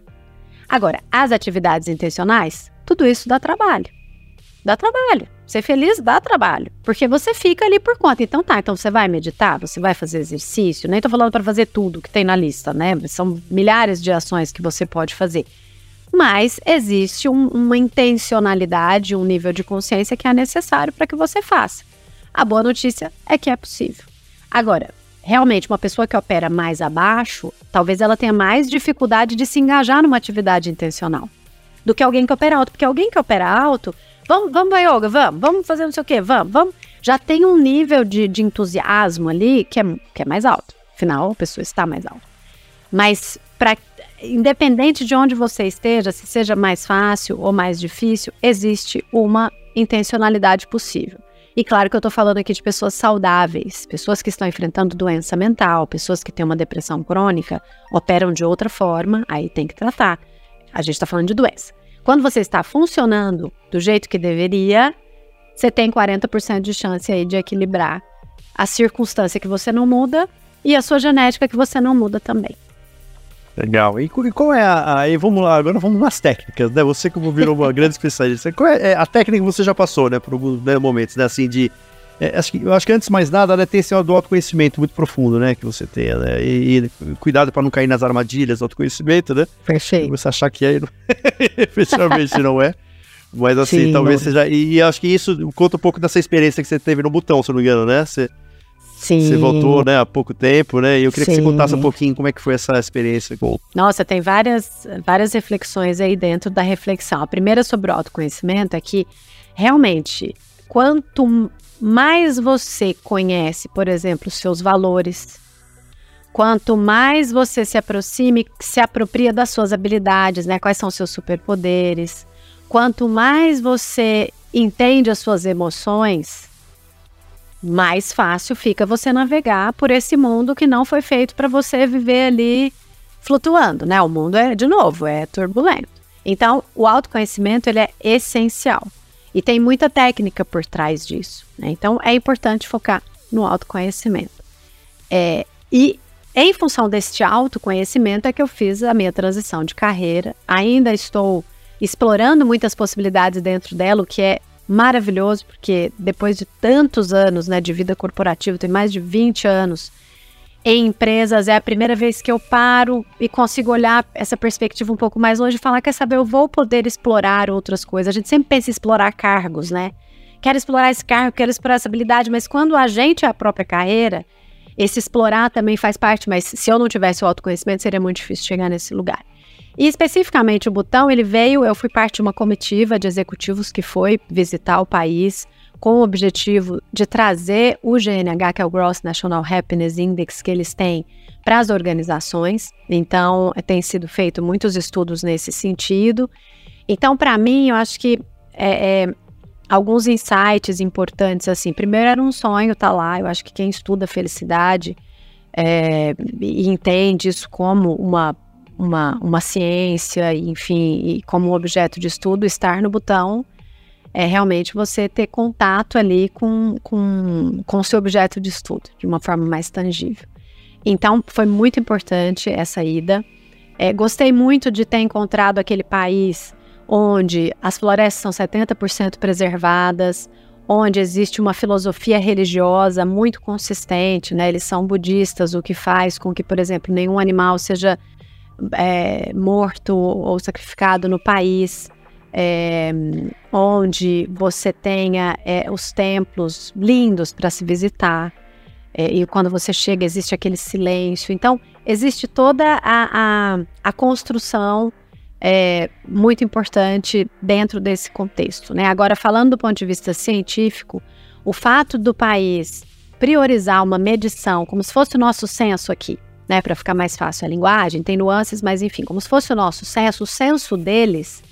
Agora, as atividades intencionais, tudo isso dá trabalho. Dá trabalho. Ser feliz dá trabalho, porque você fica ali por conta. Então tá, então você vai meditar, você vai fazer exercício, nem tô falando para fazer tudo que tem na lista, né? São milhares de ações que você pode fazer. Mas existe um, uma intencionalidade, um nível de consciência que é necessário para que você faça. A boa notícia é que é possível. Agora, realmente, uma pessoa que opera mais abaixo, talvez ela tenha mais dificuldade de se engajar numa atividade intencional do que alguém que opera alto, porque alguém que opera alto Vamos, vamos para yoga, vamos, vamos fazer não sei o quê, vamos, vamos. Já tem um nível de, de entusiasmo ali que é, que é mais alto. Afinal, a pessoa está mais alta. Mas, pra, independente de onde você esteja, se seja mais fácil ou mais difícil, existe uma intencionalidade possível. E claro que eu estou falando aqui de pessoas saudáveis, pessoas que estão enfrentando doença mental, pessoas que têm uma depressão crônica, operam de outra forma, aí tem que tratar. A gente está falando de doença. Quando você está funcionando do jeito que deveria, você tem 40% de chance aí de equilibrar a circunstância que você não muda e a sua genética que você não muda também. Legal. E, e qual é a, Aí vamos lá, agora vamos nas técnicas, né? Você como virou uma [laughs] grande especialista, qual é, é, a técnica que você já passou, né, por alguns né, momentos, né, assim, de é, acho que, eu acho que antes de mais nada, né, tem esse do autoconhecimento muito profundo, né? Que você tenha, né? E, e cuidado para não cair nas armadilhas do autoconhecimento, né? Perfeito. Você achar que é, [laughs] efetivamente não é. Mas assim, Sim, talvez não. seja. E, e, acho que isso conta um pouco dessa experiência que você teve no botão, se não me engano, né? Você, Sim. Você voltou, né, há pouco tempo, né? E eu queria Sim. que você contasse um pouquinho como é que foi essa experiência. Com... Nossa, tem várias, várias reflexões aí dentro da reflexão. A primeira sobre o autoconhecimento é que realmente, quanto mais você conhece, por exemplo, os seus valores, quanto mais você se aproxime, se apropria das suas habilidades, né? Quais são seus superpoderes? Quanto mais você entende as suas emoções, mais fácil fica você navegar por esse mundo que não foi feito para você viver ali flutuando, né? O mundo é, de novo, é turbulento. Então, o autoconhecimento ele é essencial. E tem muita técnica por trás disso. Né? Então é importante focar no autoconhecimento. É, e em função deste autoconhecimento é que eu fiz a minha transição de carreira. Ainda estou explorando muitas possibilidades dentro dela, o que é maravilhoso, porque depois de tantos anos né, de vida corporativa, tem mais de 20 anos em empresas, é a primeira vez que eu paro e consigo olhar essa perspectiva um pouco mais longe e falar: quer saber, eu vou poder explorar outras coisas. A gente sempre pensa em explorar cargos, né? Quero explorar esse cargo, quero explorar essa habilidade, mas quando a gente é a própria carreira, esse explorar também faz parte, mas se eu não tivesse o autoconhecimento, seria muito difícil chegar nesse lugar. E especificamente o botão, ele veio, eu fui parte de uma comitiva de executivos que foi visitar o país com o objetivo de trazer o GNH, que é o Gross National Happiness Index, que eles têm para as organizações. Então, tem sido feito muitos estudos nesse sentido. Então, para mim, eu acho que é, é, alguns insights importantes, assim. Primeiro, era um sonho estar tá lá. Eu acho que quem estuda felicidade é, e entende isso como uma, uma, uma ciência, enfim, e como objeto de estudo, estar no botão é realmente você ter contato ali com, com, com o seu objeto de estudo, de uma forma mais tangível. Então, foi muito importante essa ida. É, gostei muito de ter encontrado aquele país onde as florestas são 70% preservadas, onde existe uma filosofia religiosa muito consistente, né? Eles são budistas, o que faz com que, por exemplo, nenhum animal seja é, morto ou sacrificado no país é, onde você tenha é, os templos lindos para se visitar. É, e quando você chega, existe aquele silêncio. Então, existe toda a, a, a construção é, muito importante dentro desse contexto. Né? Agora, falando do ponto de vista científico, o fato do país priorizar uma medição, como se fosse o nosso censo aqui, né, para ficar mais fácil a linguagem, tem nuances, mas enfim, como se fosse o nosso censo, o censo deles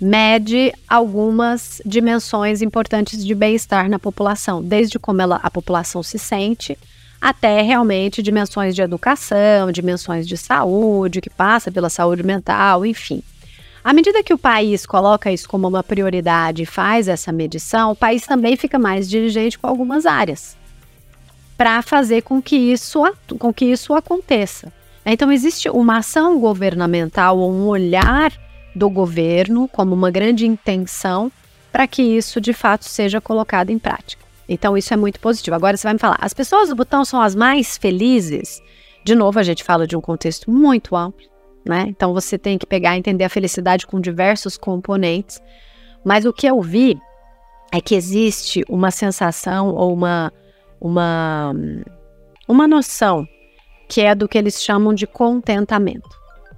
mede algumas dimensões importantes de bem-estar na população, desde como ela, a população se sente, até realmente dimensões de educação, dimensões de saúde, que passa pela saúde mental, enfim. À medida que o país coloca isso como uma prioridade e faz essa medição, o país também fica mais dirigente com algumas áreas para fazer com que isso com que isso aconteça. Então existe uma ação governamental ou um olhar do governo como uma grande intenção para que isso de fato seja colocado em prática. Então isso é muito positivo. Agora você vai me falar, as pessoas do botão são as mais felizes? De novo, a gente fala de um contexto muito amplo, né? Então você tem que pegar e entender a felicidade com diversos componentes. Mas o que eu vi é que existe uma sensação ou uma uma uma noção que é do que eles chamam de contentamento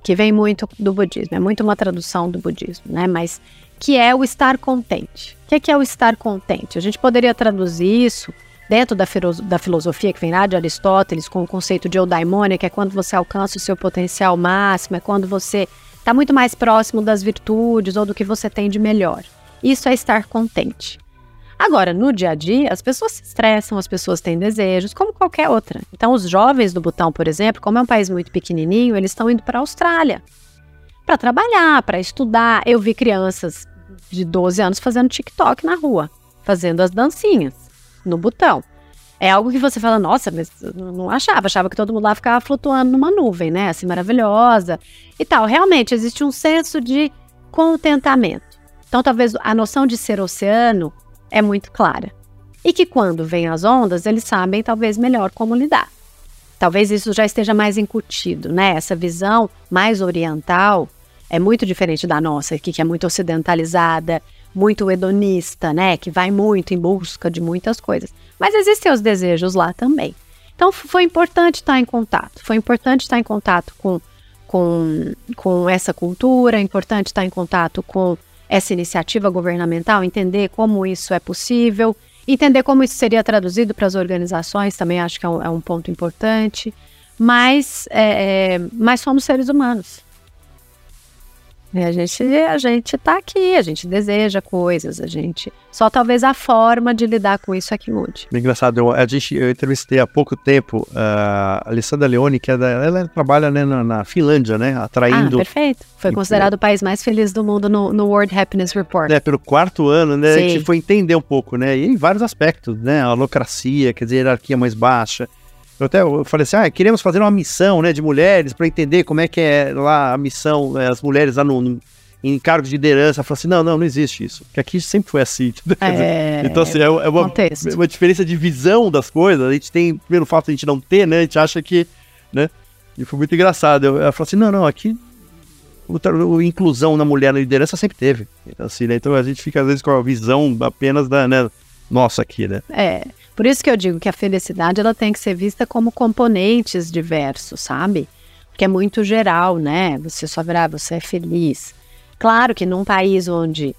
que vem muito do budismo, é muito uma tradução do budismo, né? Mas que é o estar contente. O que é, o estar contente? A gente poderia traduzir isso dentro da, da filosofia que vem lá de Aristóteles, com o conceito de eudaimonia, que é quando você alcança o seu potencial máximo, é quando você está muito mais próximo das virtudes ou do que você tem de melhor. Isso é estar contente. Agora, no dia a dia, as pessoas se estressam, as pessoas têm desejos, como qualquer outra. Então, os jovens do Butão, por exemplo, como é um país muito pequenininho, eles estão indo para a Austrália para trabalhar, para estudar. Eu vi crianças de 12 anos fazendo TikTok na rua, fazendo as dancinhas no Butão. É algo que você fala, nossa, mas não achava, achava que todo mundo lá ficava flutuando numa nuvem, né? Assim, maravilhosa e tal. Realmente existe um senso de contentamento. Então, talvez a noção de ser oceano é muito clara. E que quando vêm as ondas, eles sabem talvez melhor como lidar. Talvez isso já esteja mais incutido, né? Essa visão mais oriental é muito diferente da nossa aqui, que é muito ocidentalizada, muito hedonista, né? Que vai muito em busca de muitas coisas. Mas existem os desejos lá também. Então foi importante estar em contato. Foi importante estar em contato com, com, com essa cultura, é importante estar em contato com essa iniciativa governamental, entender como isso é possível, entender como isso seria traduzido para as organizações, também acho que é um, é um ponto importante. Mas, é, é, mas somos seres humanos. E a gente a gente está aqui, a gente deseja coisas, a gente só talvez a forma de lidar com isso é que mude. Bem engraçado, eu, a gente, eu entrevistei há pouco tempo uh, a Alessandra Leone, que é da, ela trabalha né, na, na, Finlândia, né, atraindo. Ah, perfeito. Foi considerado o país mais feliz do mundo no, no World Happiness Report. É, pelo quarto ano, né, Sim. a gente foi entender um pouco, né, e em vários aspectos, né, a holocracia, quer dizer, hierarquia mais baixa, eu até eu falei assim, ah, queremos fazer uma missão, né, de mulheres para entender como é que é lá a missão, né, as mulheres lá no, no em cargos de liderança, falou assim, não, não, não existe isso. Porque aqui sempre foi assim. [laughs] É, então, assim, é, é uma, uma, diferença de visão das coisas. A gente tem, pelo fato de a gente não ter, né, a gente acha que, né, e foi muito engraçado. Eu, eu falei assim, não, não, aqui o, inclusão na mulher na liderança sempre teve. Então, assim, né, então a gente fica às vezes com a visão apenas da, né, nossa aqui, né. É, por isso que eu digo que a felicidade ela tem que ser vista como componentes diversos, sabe? Porque é muito geral, né? Você só virar, você é feliz. Claro que num país onde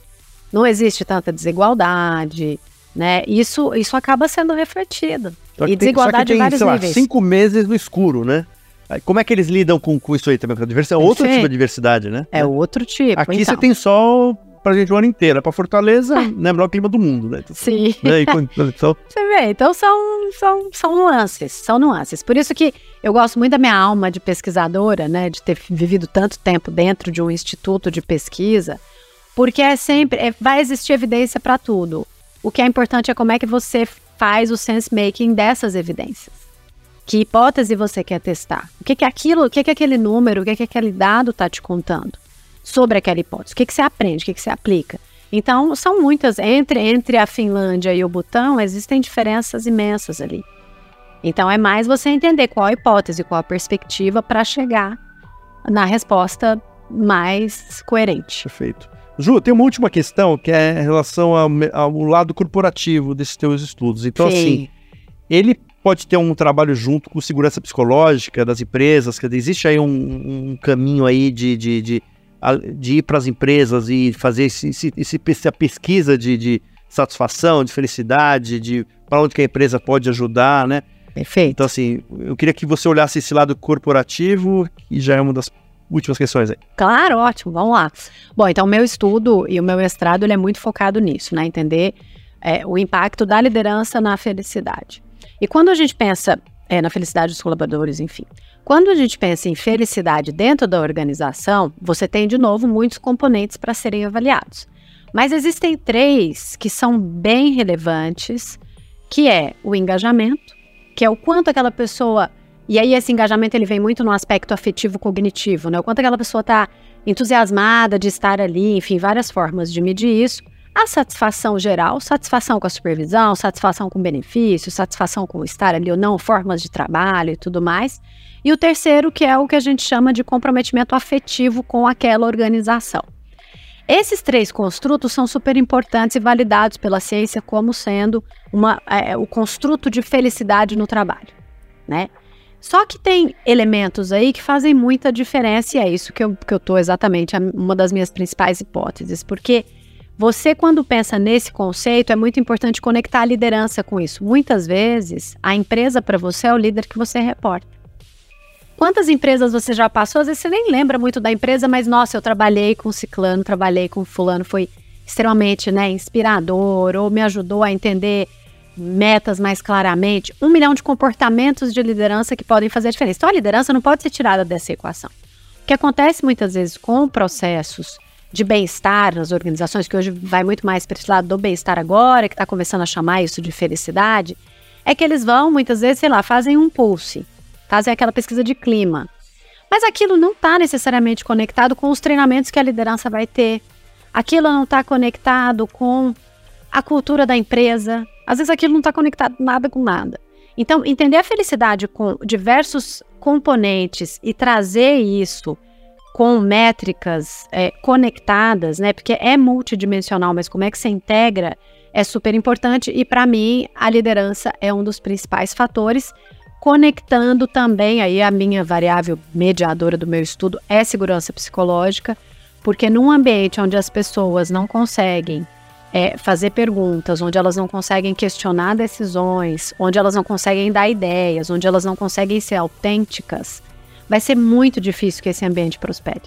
não existe tanta desigualdade, né? Isso, isso acaba sendo refletido. e desigualdade tem, tem, vários sei lá, níveis. cinco meses no escuro, né? Como é que eles lidam com, com isso aí também? Porque a diversidade é outro tipo de diversidade, né? É outro tipo. Aqui então. você tem sol pra gente o ano inteiro. É pra Fortaleza, [laughs] né? O melhor clima do mundo, né? Então, Sim. [laughs] Né? Então... [laughs] Você vê, então são, são, são nuances, são nuances. Por isso que eu gosto muito da minha alma de pesquisadora, né? De ter vivido tanto tempo dentro de um instituto de pesquisa, porque é sempre, é, vai existir evidência para tudo. O que é importante é como é que você faz o sense making dessas evidências. Que hipótese você quer testar? O que, que é aquilo, o que, que é aquele número, o que, que aquele dado está te contando? Sobre aquela hipótese. O que, que você aprende, o que, que você aplica. Então, são muitas. Entre, entre a Finlândia e o Butão, existem diferenças imensas ali. Então, é mais você entender qual a hipótese, qual a perspectiva para chegar na resposta mais coerente. Perfeito. Ju, tem uma última questão que é em relação ao, ao lado corporativo desses teus estudos. Então, Sim. assim, ele pode ter um trabalho junto com segurança psicológica das empresas, que existe aí um, um caminho aí de, de, de, de ir para as empresas e fazer esse, esse, essa pesquisa de, de satisfação, de felicidade, de para onde que a empresa pode ajudar, né? Perfeito. Então, assim, eu queria que você olhasse esse lado corporativo, que já é uma das últimas questões aí. Claro, ótimo, vamos lá. Bom, então o meu estudo e o meu mestrado ele é muito focado nisso, né? Entender é, o impacto da liderança na felicidade. E quando a gente pensa é, na felicidade dos colaboradores, enfim, quando a gente pensa em felicidade dentro da organização, você tem de novo muitos componentes para serem avaliados. Mas existem três que são bem relevantes, que é o engajamento, que é o quanto aquela pessoa e aí esse engajamento ele vem muito no aspecto afetivo cognitivo, né? O quanto aquela pessoa está entusiasmada de estar ali, enfim, várias formas de medir isso. A satisfação geral, satisfação com a supervisão, satisfação com benefício, satisfação com estar ali ou não, formas de trabalho e tudo mais. E o terceiro, que é o que a gente chama de comprometimento afetivo com aquela organização. Esses três construtos são super importantes e validados pela ciência como sendo uma, é, o construto de felicidade no trabalho, né? Só que tem elementos aí que fazem muita diferença e é isso que eu, que eu tô exatamente, uma das minhas principais hipóteses, porque você, quando pensa nesse conceito, é muito importante conectar a liderança com isso. Muitas vezes, a empresa para você é o líder que você reporta. Quantas empresas você já passou? Às vezes você nem lembra muito da empresa, mas nossa, eu trabalhei com ciclano, trabalhei com fulano, foi extremamente né, inspirador, ou me ajudou a entender metas mais claramente, um milhão de comportamentos de liderança que podem fazer a diferença. Então, a liderança não pode ser tirada dessa equação. O que acontece muitas vezes com processos de bem-estar nas organizações, que hoje vai muito mais para esse lado do bem-estar agora, que está começando a chamar isso de felicidade, é que eles vão, muitas vezes, sei lá, fazem um pulse, fazem aquela pesquisa de clima. Mas aquilo não está necessariamente conectado com os treinamentos que a liderança vai ter. Aquilo não está conectado com a cultura da empresa, às vezes aquilo não está conectado nada com nada. Então, entender a felicidade com diversos componentes e trazer isso com métricas é, conectadas, né? Porque é multidimensional, mas como é que você integra é super importante. E para mim, a liderança é um dos principais fatores, conectando também aí a minha variável mediadora do meu estudo é segurança psicológica, porque num ambiente onde as pessoas não conseguem é, fazer perguntas, onde elas não conseguem questionar decisões, onde elas não conseguem dar ideias, onde elas não conseguem ser autênticas, vai ser muito difícil que esse ambiente prospere.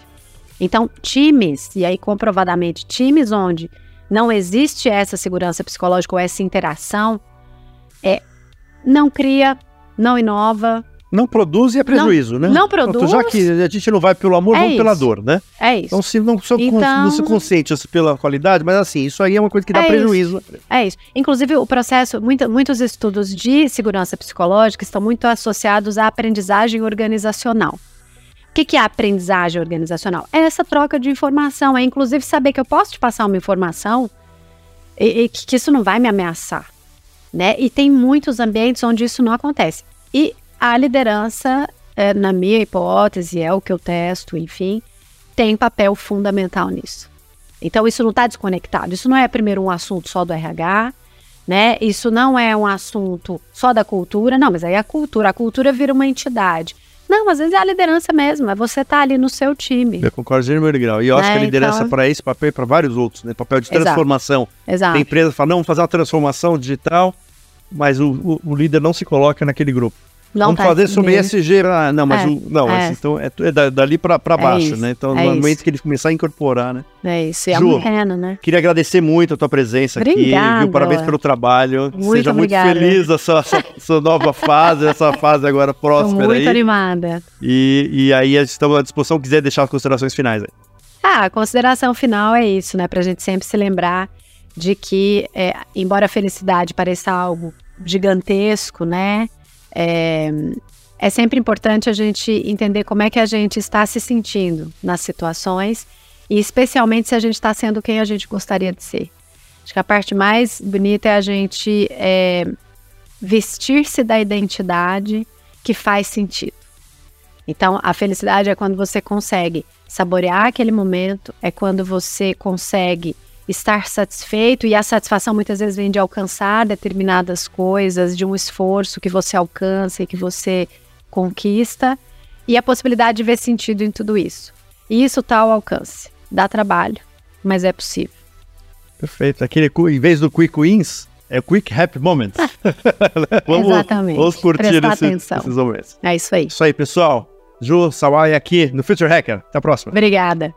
Então, times, e aí comprovadamente, times onde não existe essa segurança psicológica ou essa interação, é, não cria, não inova, não produz e é prejuízo, não, né? Não produz. Já que a gente não vai pelo amor, é vamos isso. pela dor, né? É isso. Então, se não, se então... não se consciente pela qualidade, mas assim, isso aí é uma coisa que dá é prejuízo. Isso. É isso. Inclusive, o processo, muito, muitos estudos de segurança psicológica estão muito associados à aprendizagem organizacional. O que, que é aprendizagem organizacional? É essa troca de informação, é inclusive saber que eu posso te passar uma informação e, e que, que isso não vai me ameaçar. Né? E tem muitos ambientes onde isso não acontece. E a liderança, é, na minha hipótese, é o que eu testo, enfim, tem papel fundamental nisso. Então, isso não está desconectado. Isso não é, primeiro, um assunto só do RH, né? Isso não é um assunto só da cultura, não, mas aí a cultura, a cultura vira uma entidade. Não, às vezes é a liderança mesmo, é você estar tá ali no seu time. Eu concordo em número grau. E eu acho que a né, liderança então... para esse papel e para vários outros, né? Papel de transformação. Exato. Exato. Tem empresa que fala, não, vamos fazer uma transformação digital, mas o, o, o líder não se coloca naquele grupo. Não Vamos tá fazer sobre ESG. Ah, não, mas é, o, não, é. então é, é dali para é baixo, né? Então, no é momento que ele começar a incorporar, né? É isso, é Ju, morrendo, né? Queria agradecer muito a tua presença Obrigada. aqui, viu? Parabéns pelo trabalho. Muito Seja obrigada. muito feliz da sua, sua, sua nova fase, essa fase agora próspera Tô muito aí. animada. E, e aí estamos à disposição, quiser deixar as considerações finais aí. Ah, a consideração final é isso, né? Pra gente sempre se lembrar de que, é, embora a felicidade pareça algo gigantesco, né? É, é sempre importante a gente entender como é que a gente está se sentindo nas situações e especialmente se a gente está sendo quem a gente gostaria de ser. Acho que a parte mais bonita é a gente é, vestir-se da identidade que faz sentido. Então, a felicidade é quando você consegue saborear aquele momento, é quando você consegue estar satisfeito e a satisfação muitas vezes vem de alcançar determinadas coisas, de um esforço que você alcança e que você conquista, e a possibilidade de ver sentido em tudo isso. E isso está ao alcance. Dá trabalho, mas é possível. Perfeito. Aquele, em vez do quick wins, é quick happy moments. [laughs] vamos, Exatamente. Vamos curtir esse, esses momentos. É isso aí. Isso aí, pessoal. Ju Sawai aqui no Future Hacker. Até a próxima. Obrigada.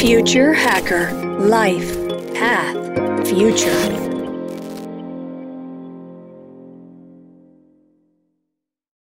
Future Hacker Life Path Future.